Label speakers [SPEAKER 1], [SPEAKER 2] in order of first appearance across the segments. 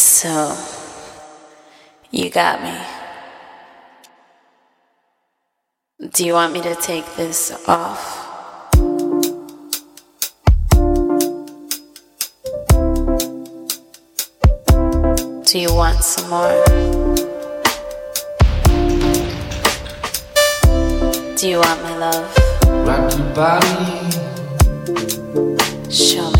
[SPEAKER 1] So, you got me. Do you want me to take this off? Do you want some more? Do you want my love?
[SPEAKER 2] Rock your body.
[SPEAKER 1] Show me.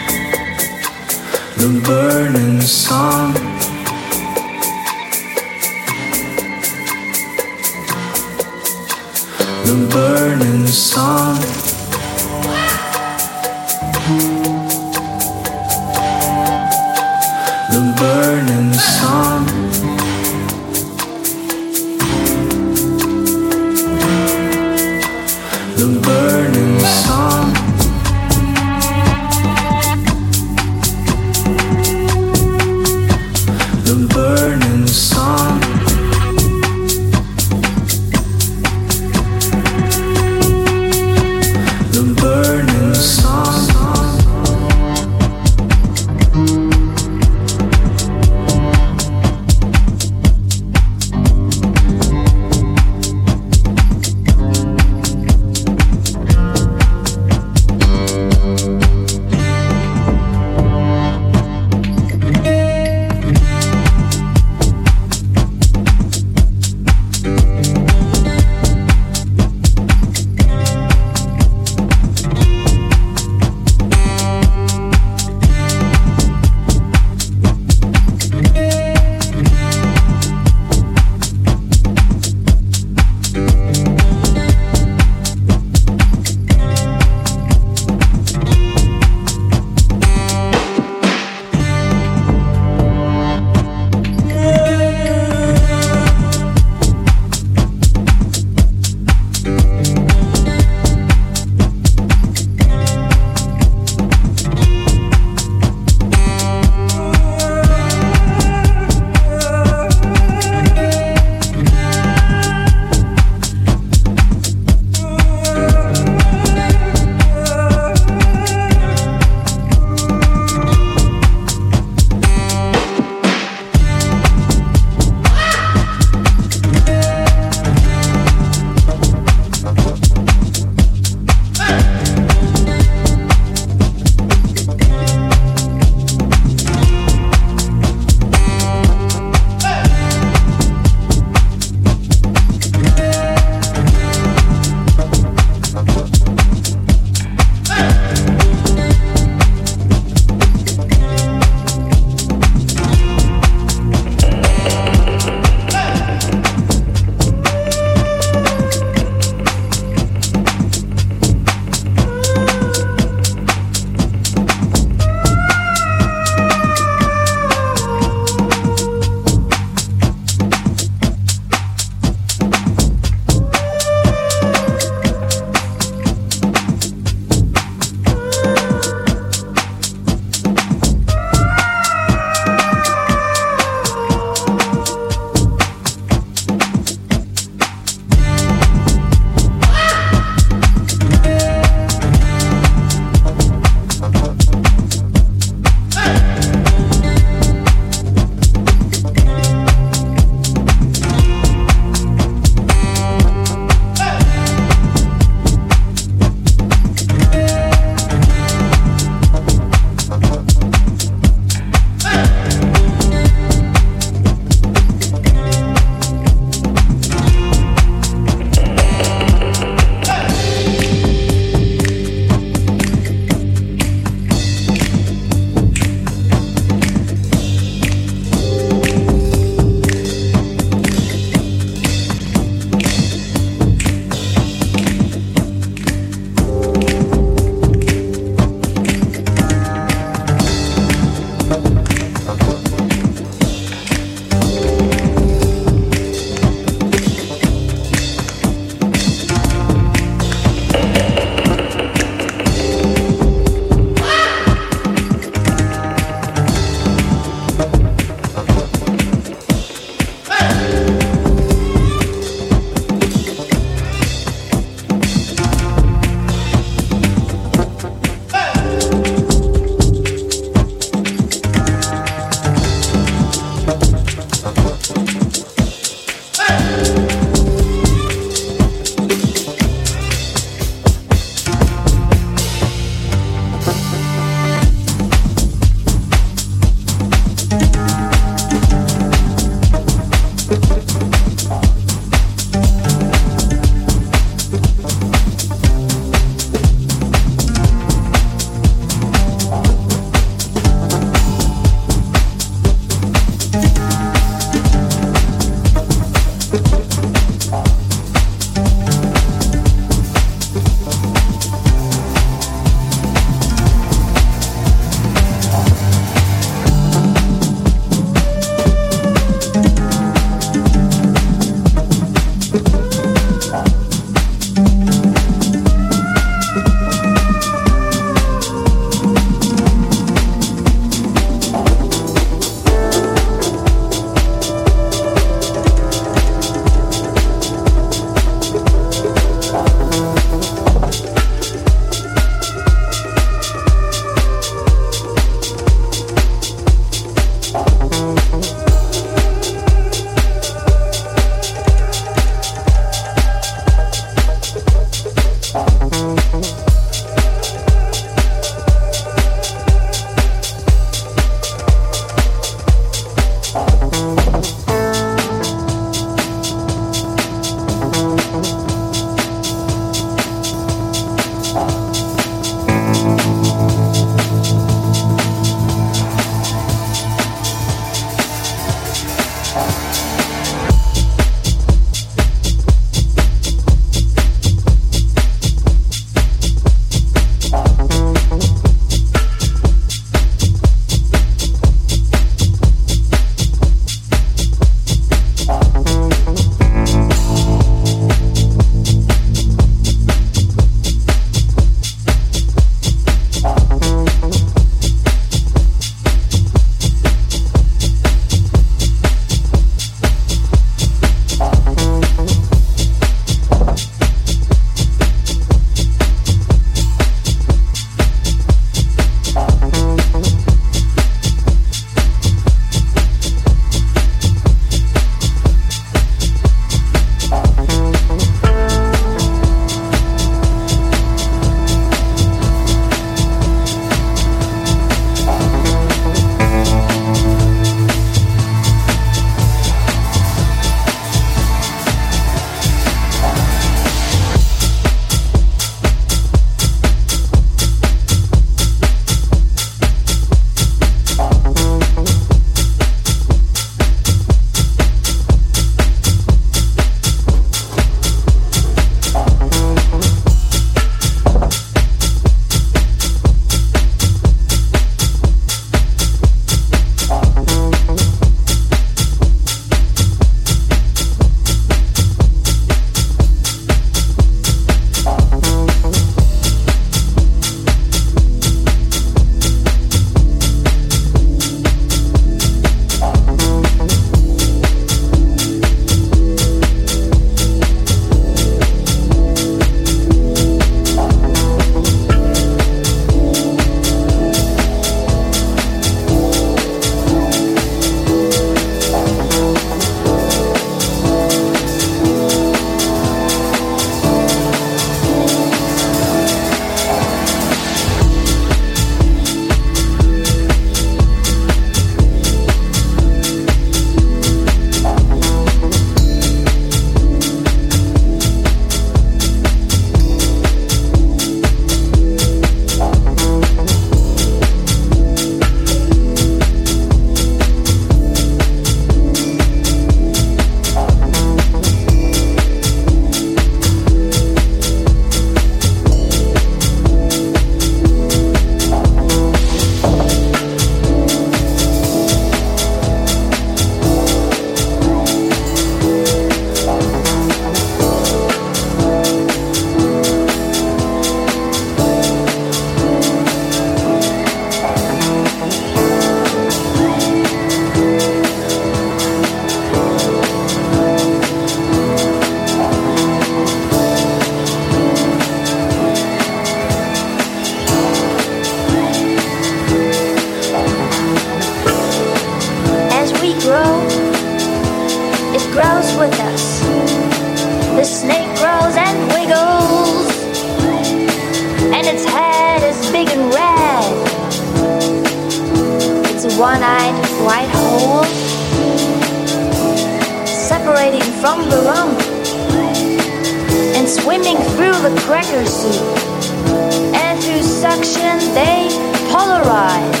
[SPEAKER 3] They polarize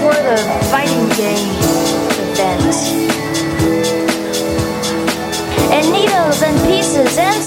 [SPEAKER 3] for the fighting game event. And needles and pieces and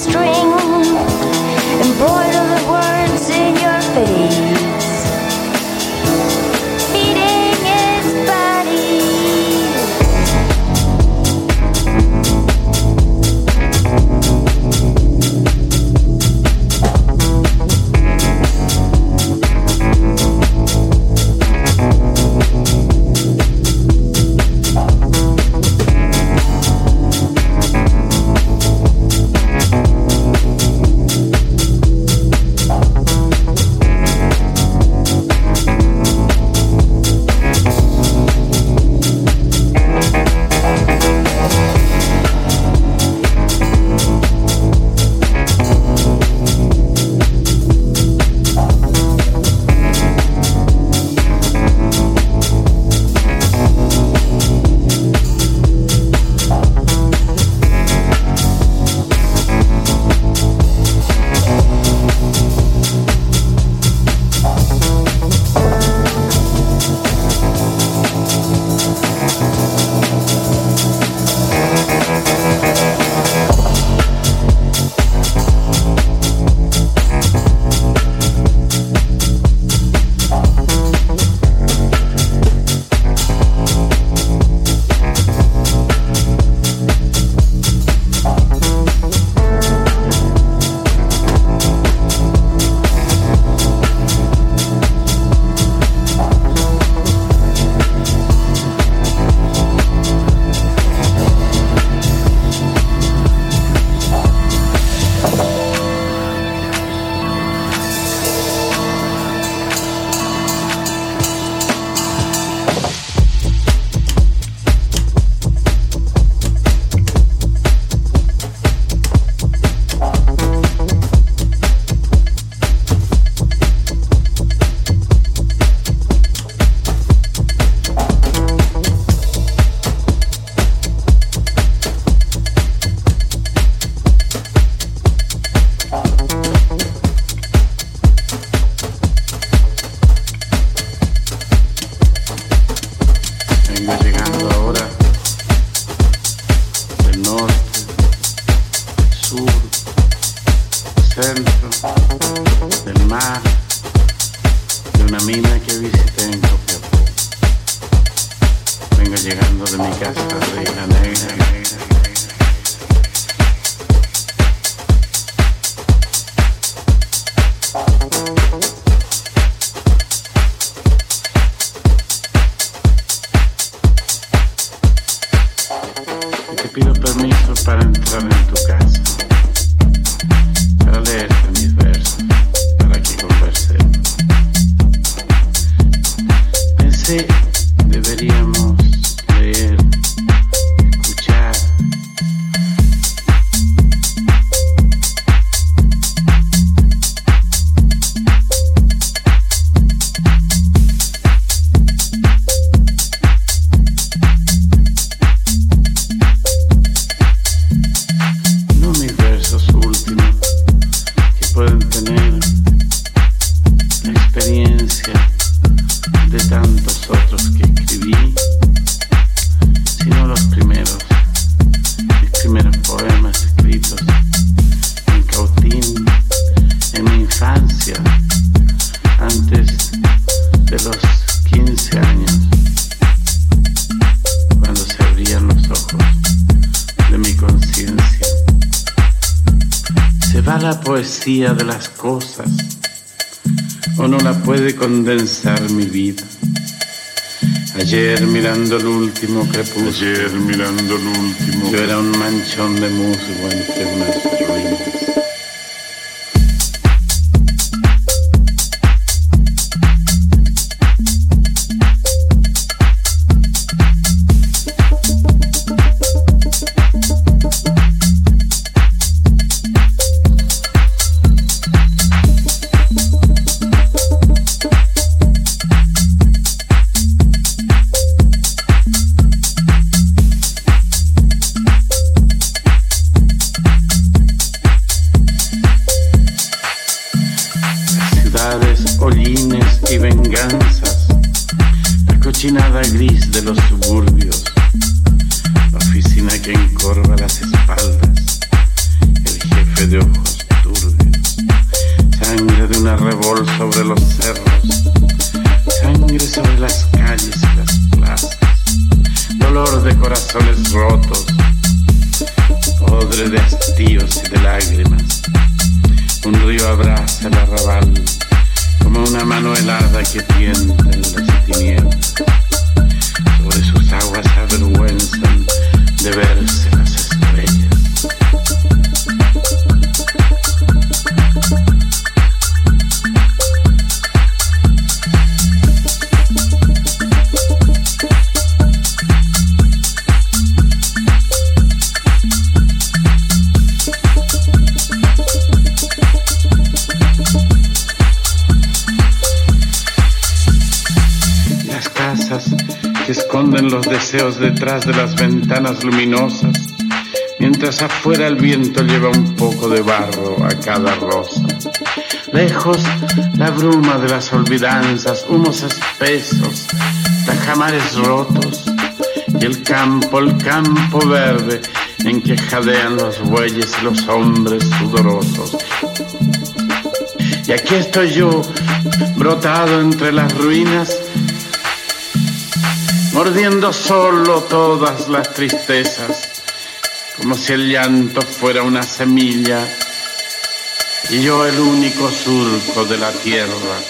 [SPEAKER 4] Ayer mirando el último crepúsculo, ayer mirando el último, yo era un manchón de musgo entre unas ruinas.
[SPEAKER 3] olvidanzas, humos espesos, tajamares rotos, y el campo, el campo verde, en que jadean los bueyes y los hombres sudorosos. Y aquí estoy yo, brotado entre las ruinas, mordiendo solo todas las tristezas, como si el llanto fuera una semilla y yo el único surco de la tierra.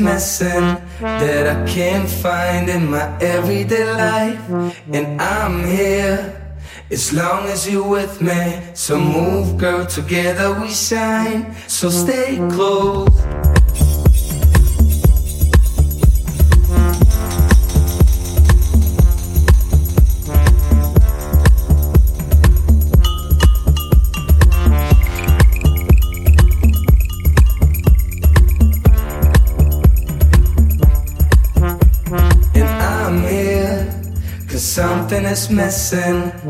[SPEAKER 5] Missing that I can't find in my everyday life. And I'm here as long as you're with me. So move, girl, together we shine. So stay close. Missing.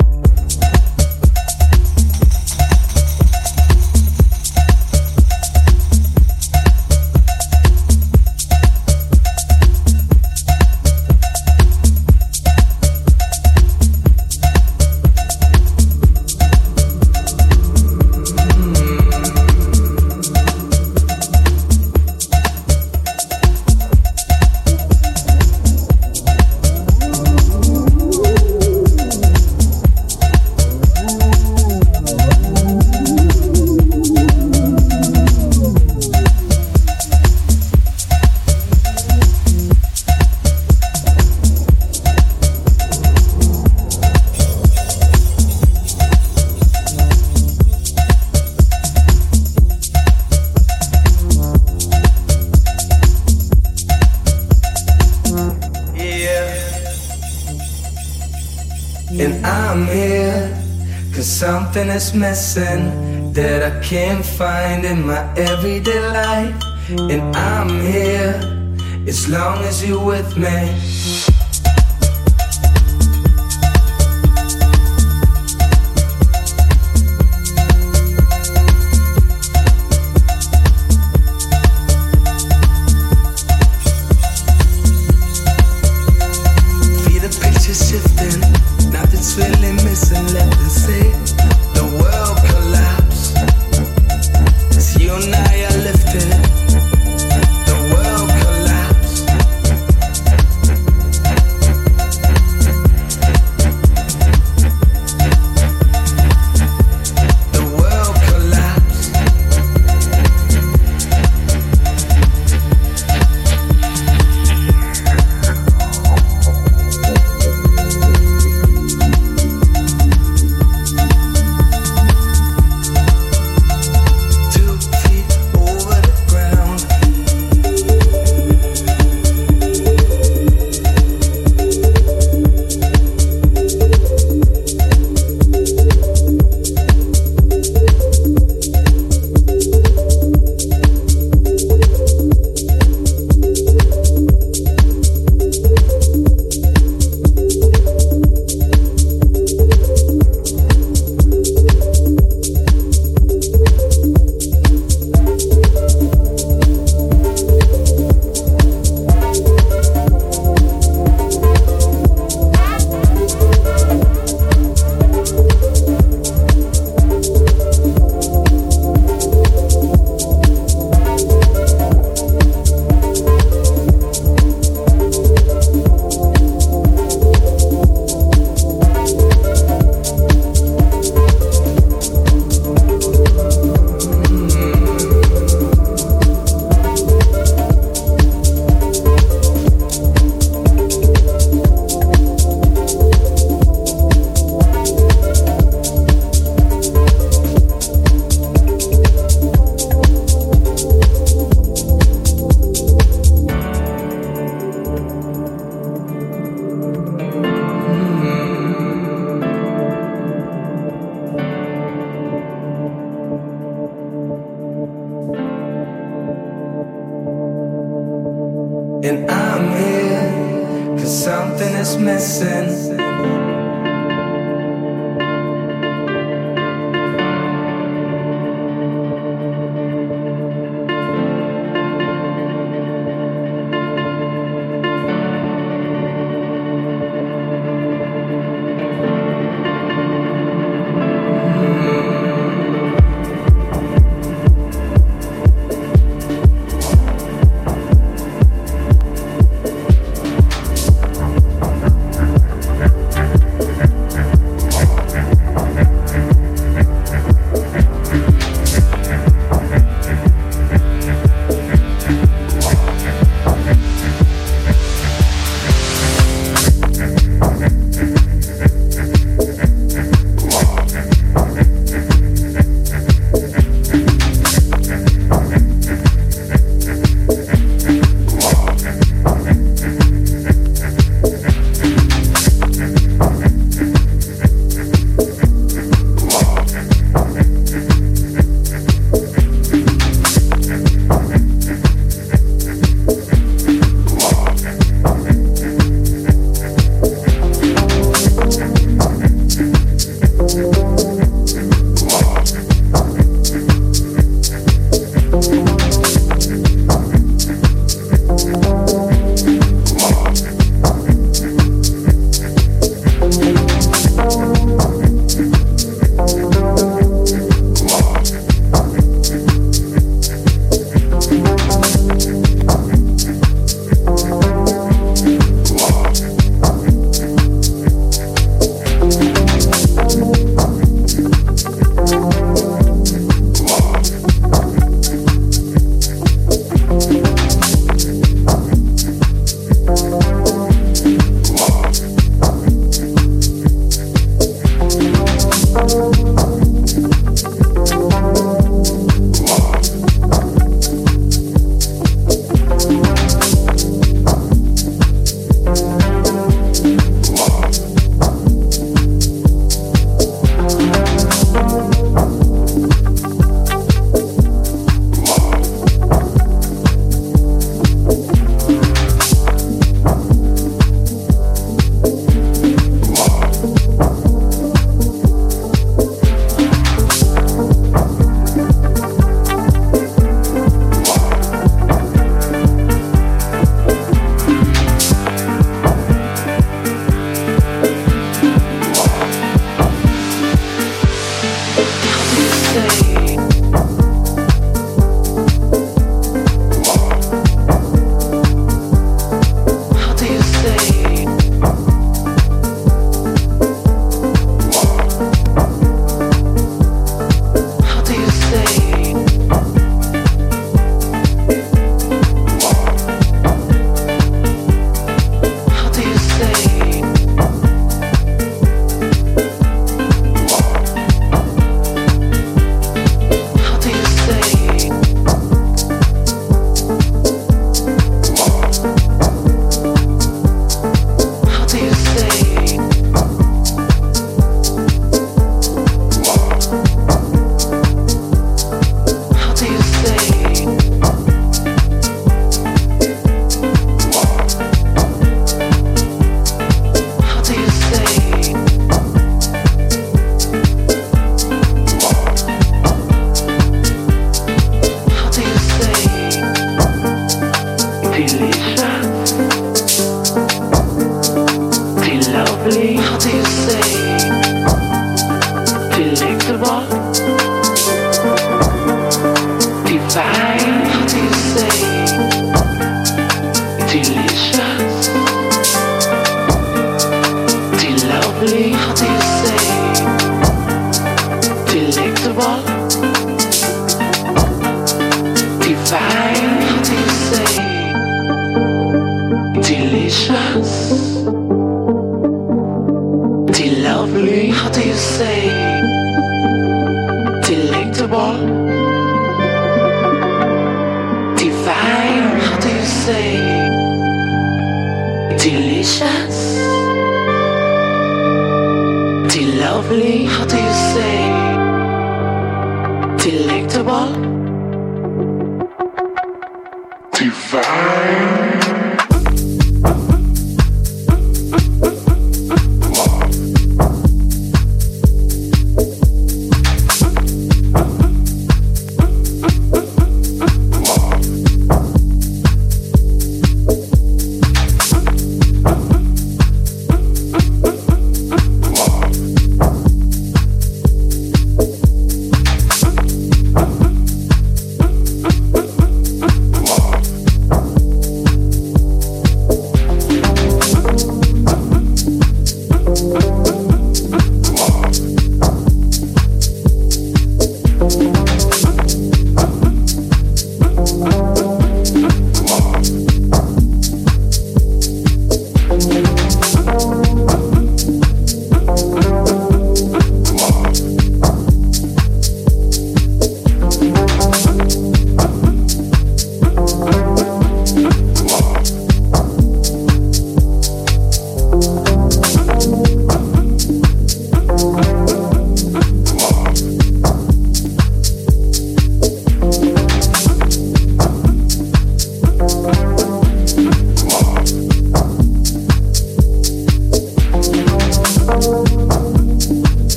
[SPEAKER 5] Missing that I can't find in my everyday life. And I'm here as long as you're with me.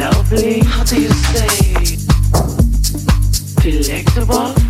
[SPEAKER 5] lovely. How do you say? Delectable?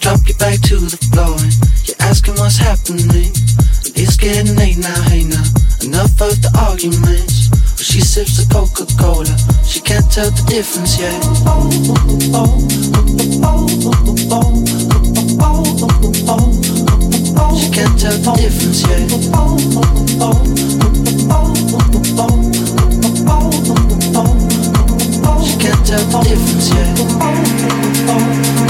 [SPEAKER 6] drop your back to the floor and you're asking what's happening. It's getting late now, hey now. Enough of the arguments She sips of Coca-Cola. She can't tell the difference yet. She can't tell the difference yet. She can't tell the difference yet.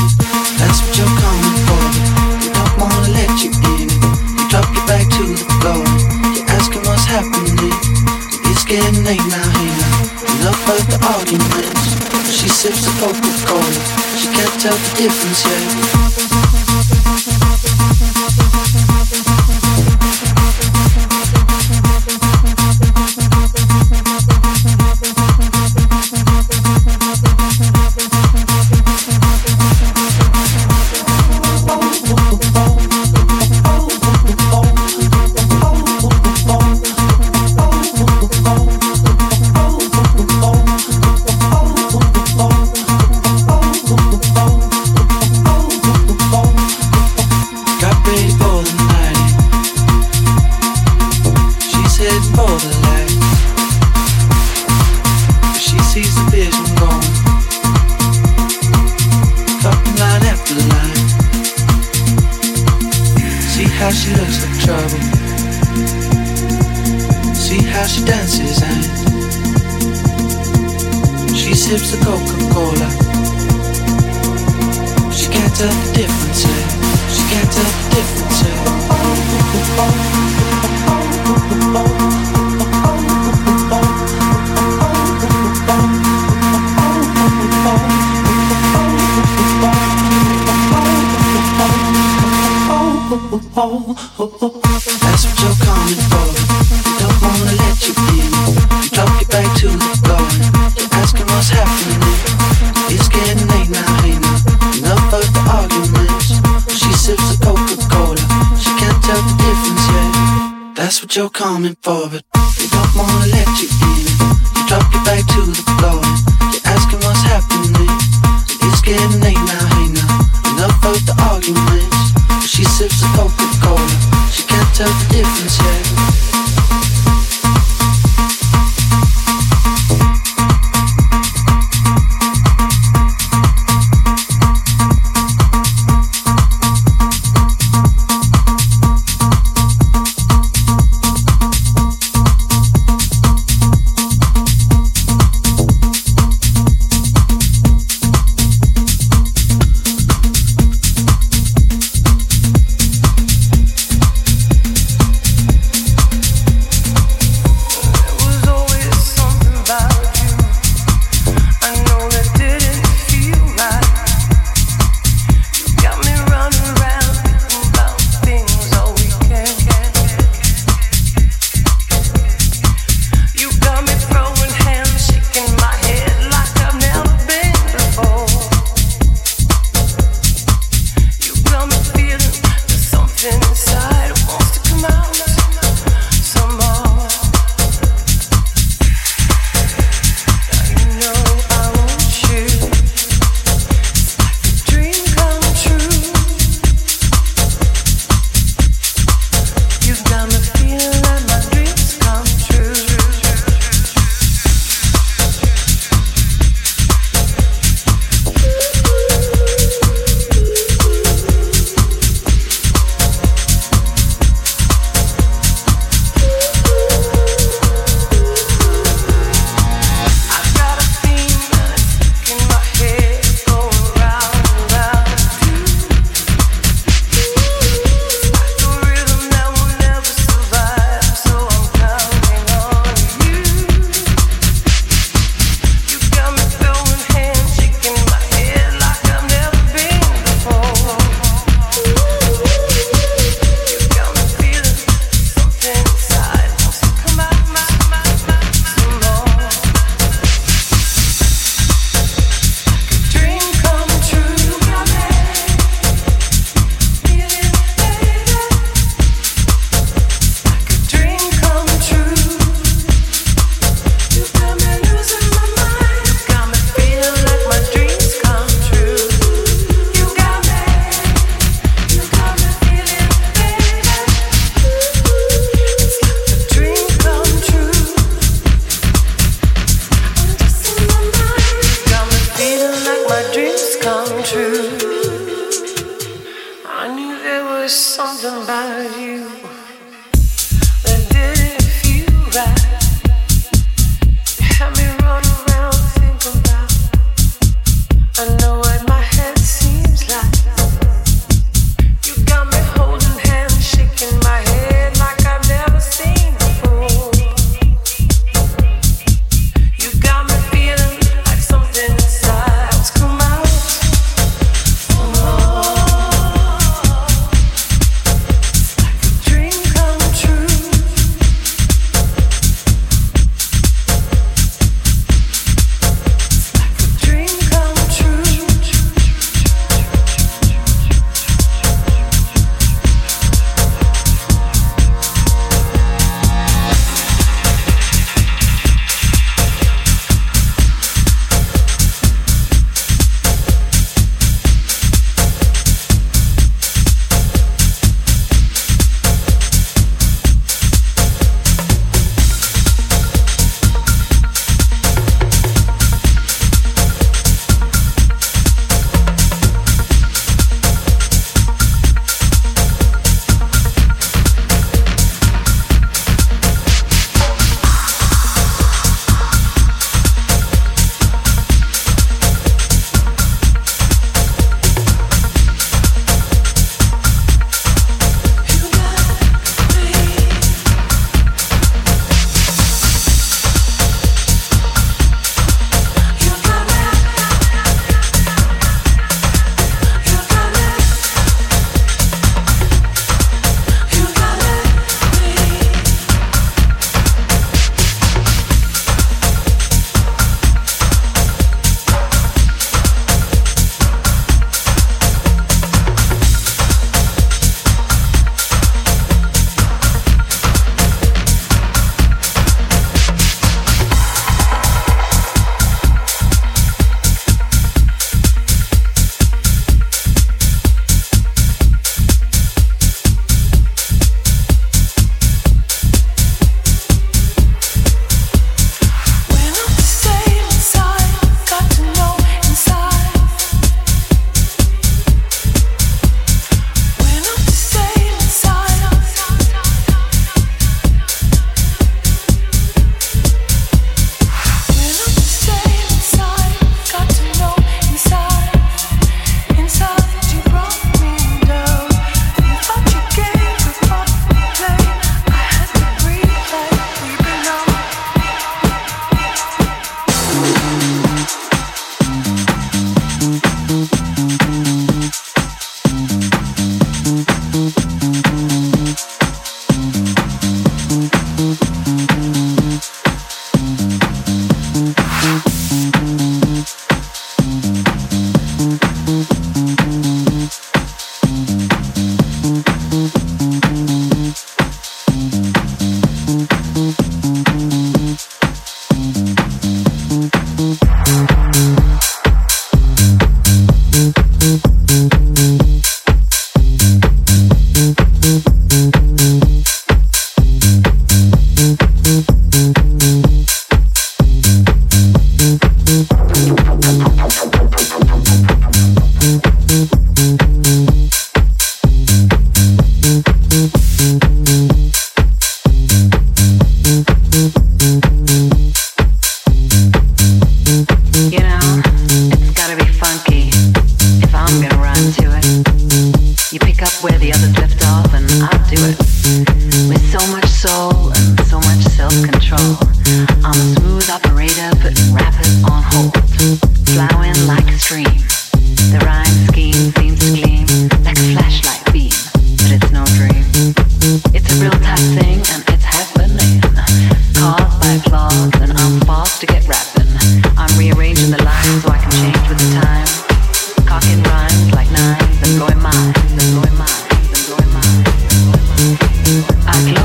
[SPEAKER 6] Late now, hey now. Enough of the arguments. She sips the Coca-Cola. She can't tell the difference yet.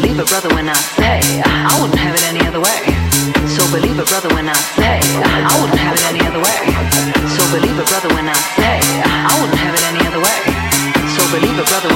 [SPEAKER 6] believe a brother when
[SPEAKER 7] I say I wouldn't have it any other way. So believe a brother when I say I wouldn't have it any other way. So believe a brother when I say I wouldn't have it any other way. So believe a brother